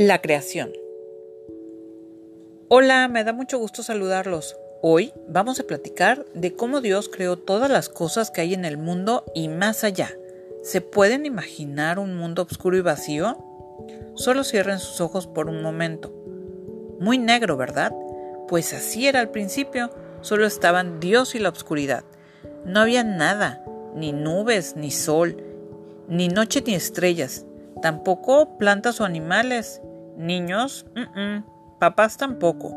La creación. Hola, me da mucho gusto saludarlos. Hoy vamos a platicar de cómo Dios creó todas las cosas que hay en el mundo y más allá. ¿Se pueden imaginar un mundo oscuro y vacío? Solo cierren sus ojos por un momento. Muy negro, ¿verdad? Pues así era al principio, solo estaban Dios y la oscuridad. No había nada, ni nubes, ni sol, ni noche ni estrellas, tampoco plantas o animales, Niños, papás tampoco.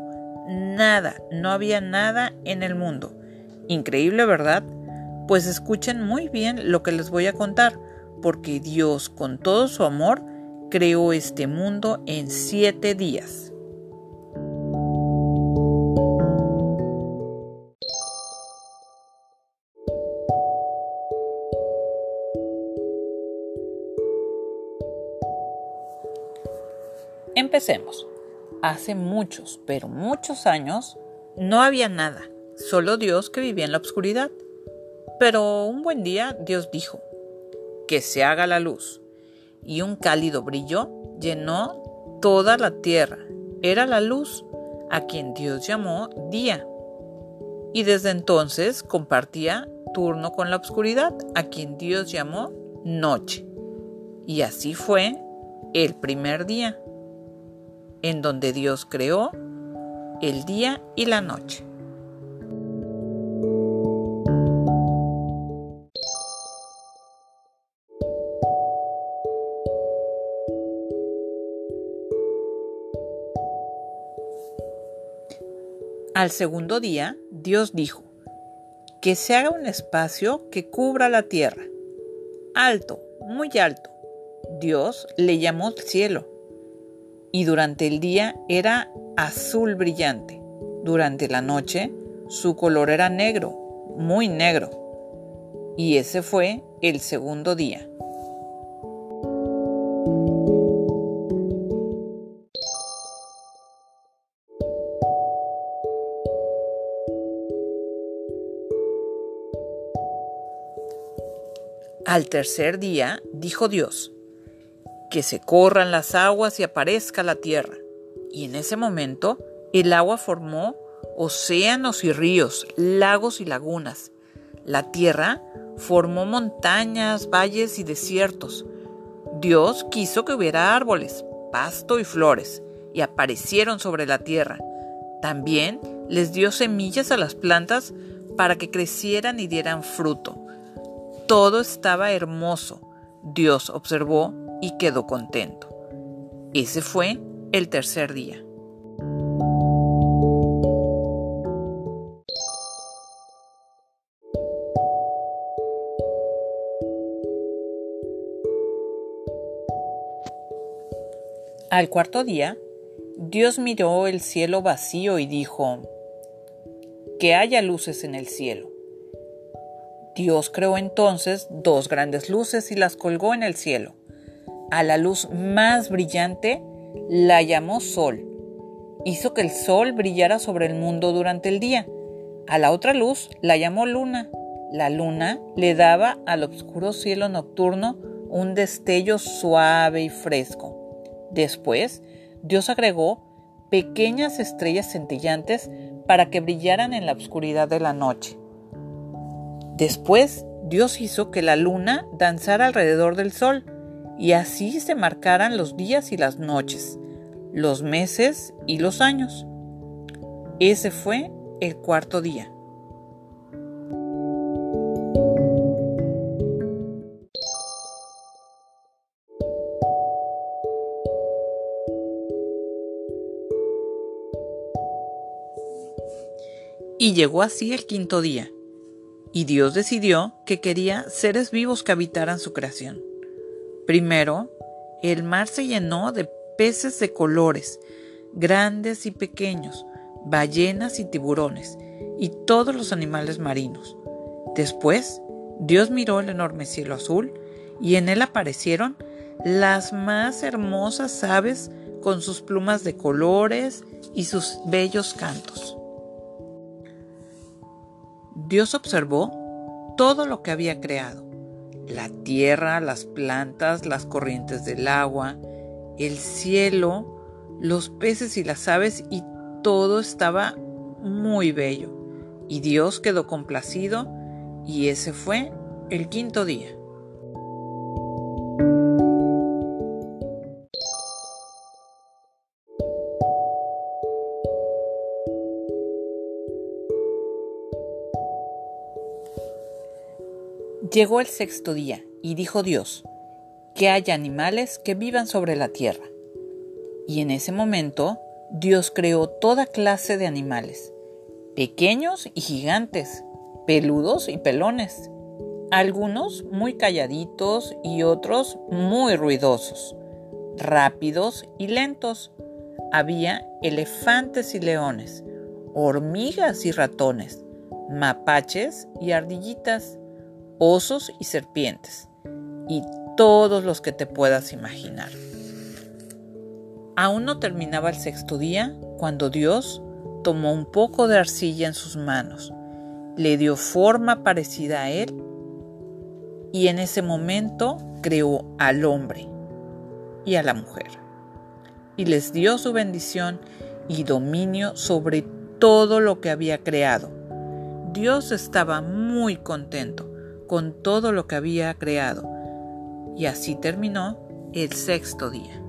Nada, no había nada en el mundo. Increíble, ¿verdad? Pues escuchen muy bien lo que les voy a contar, porque Dios, con todo su amor, creó este mundo en siete días. Empecemos. Hace muchos, pero muchos años, no había nada, solo Dios que vivía en la oscuridad. Pero un buen día Dios dijo, que se haga la luz, y un cálido brillo llenó toda la tierra. Era la luz a quien Dios llamó día. Y desde entonces compartía turno con la oscuridad, a quien Dios llamó noche. Y así fue el primer día en donde Dios creó el día y la noche. Al segundo día, Dios dijo, que se haga un espacio que cubra la tierra, alto, muy alto. Dios le llamó cielo y durante el día era azul brillante. Durante la noche su color era negro, muy negro. Y ese fue el segundo día. Al tercer día dijo Dios, que se corran las aguas y aparezca la tierra. Y en ese momento el agua formó océanos y ríos, lagos y lagunas. La tierra formó montañas, valles y desiertos. Dios quiso que hubiera árboles, pasto y flores, y aparecieron sobre la tierra. También les dio semillas a las plantas para que crecieran y dieran fruto. Todo estaba hermoso. Dios observó y quedó contento. Ese fue el tercer día. Al cuarto día, Dios miró el cielo vacío y dijo, que haya luces en el cielo. Dios creó entonces dos grandes luces y las colgó en el cielo a la luz más brillante la llamó sol. Hizo que el sol brillara sobre el mundo durante el día. A la otra luz la llamó luna. La luna le daba al oscuro cielo nocturno un destello suave y fresco. Después, Dios agregó pequeñas estrellas centellantes para que brillaran en la oscuridad de la noche. Después, Dios hizo que la luna danzara alrededor del sol y así se marcaran los días y las noches, los meses y los años. Ese fue el cuarto día. Y llegó así el quinto día, y Dios decidió que quería seres vivos que habitaran su creación. Primero, el mar se llenó de peces de colores, grandes y pequeños, ballenas y tiburones, y todos los animales marinos. Después, Dios miró el enorme cielo azul, y en él aparecieron las más hermosas aves con sus plumas de colores y sus bellos cantos. Dios observó todo lo que había creado la tierra, las plantas, las corrientes del agua, el cielo, los peces y las aves y todo estaba muy bello. Y Dios quedó complacido y ese fue el quinto día. Llegó el sexto día y dijo Dios, que haya animales que vivan sobre la tierra. Y en ese momento Dios creó toda clase de animales, pequeños y gigantes, peludos y pelones, algunos muy calladitos y otros muy ruidosos, rápidos y lentos. Había elefantes y leones, hormigas y ratones, mapaches y ardillitas, osos y serpientes, y todos los que te puedas imaginar. Aún no terminaba el sexto día cuando Dios tomó un poco de arcilla en sus manos, le dio forma parecida a él y en ese momento creó al hombre y a la mujer y les dio su bendición y dominio sobre todo lo que había creado. Dios estaba muy contento con todo lo que había creado y así terminó el sexto día.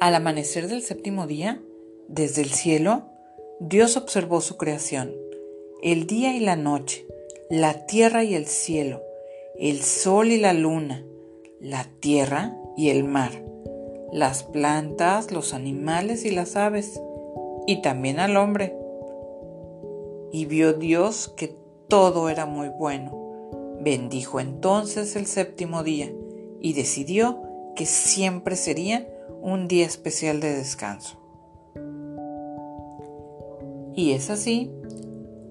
Al amanecer del séptimo día, desde el cielo, Dios observó su creación, el día y la noche, la tierra y el cielo, el sol y la luna, la tierra y el mar, las plantas, los animales y las aves, y también al hombre. Y vio Dios que todo era muy bueno. Bendijo entonces el séptimo día y decidió que siempre sería un día especial de descanso. Y es así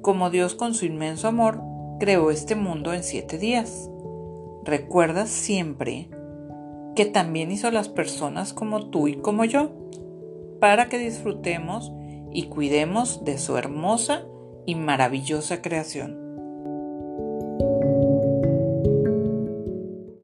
como Dios con su inmenso amor creó este mundo en siete días. Recuerda siempre que también hizo las personas como tú y como yo, para que disfrutemos y cuidemos de su hermosa y maravillosa creación.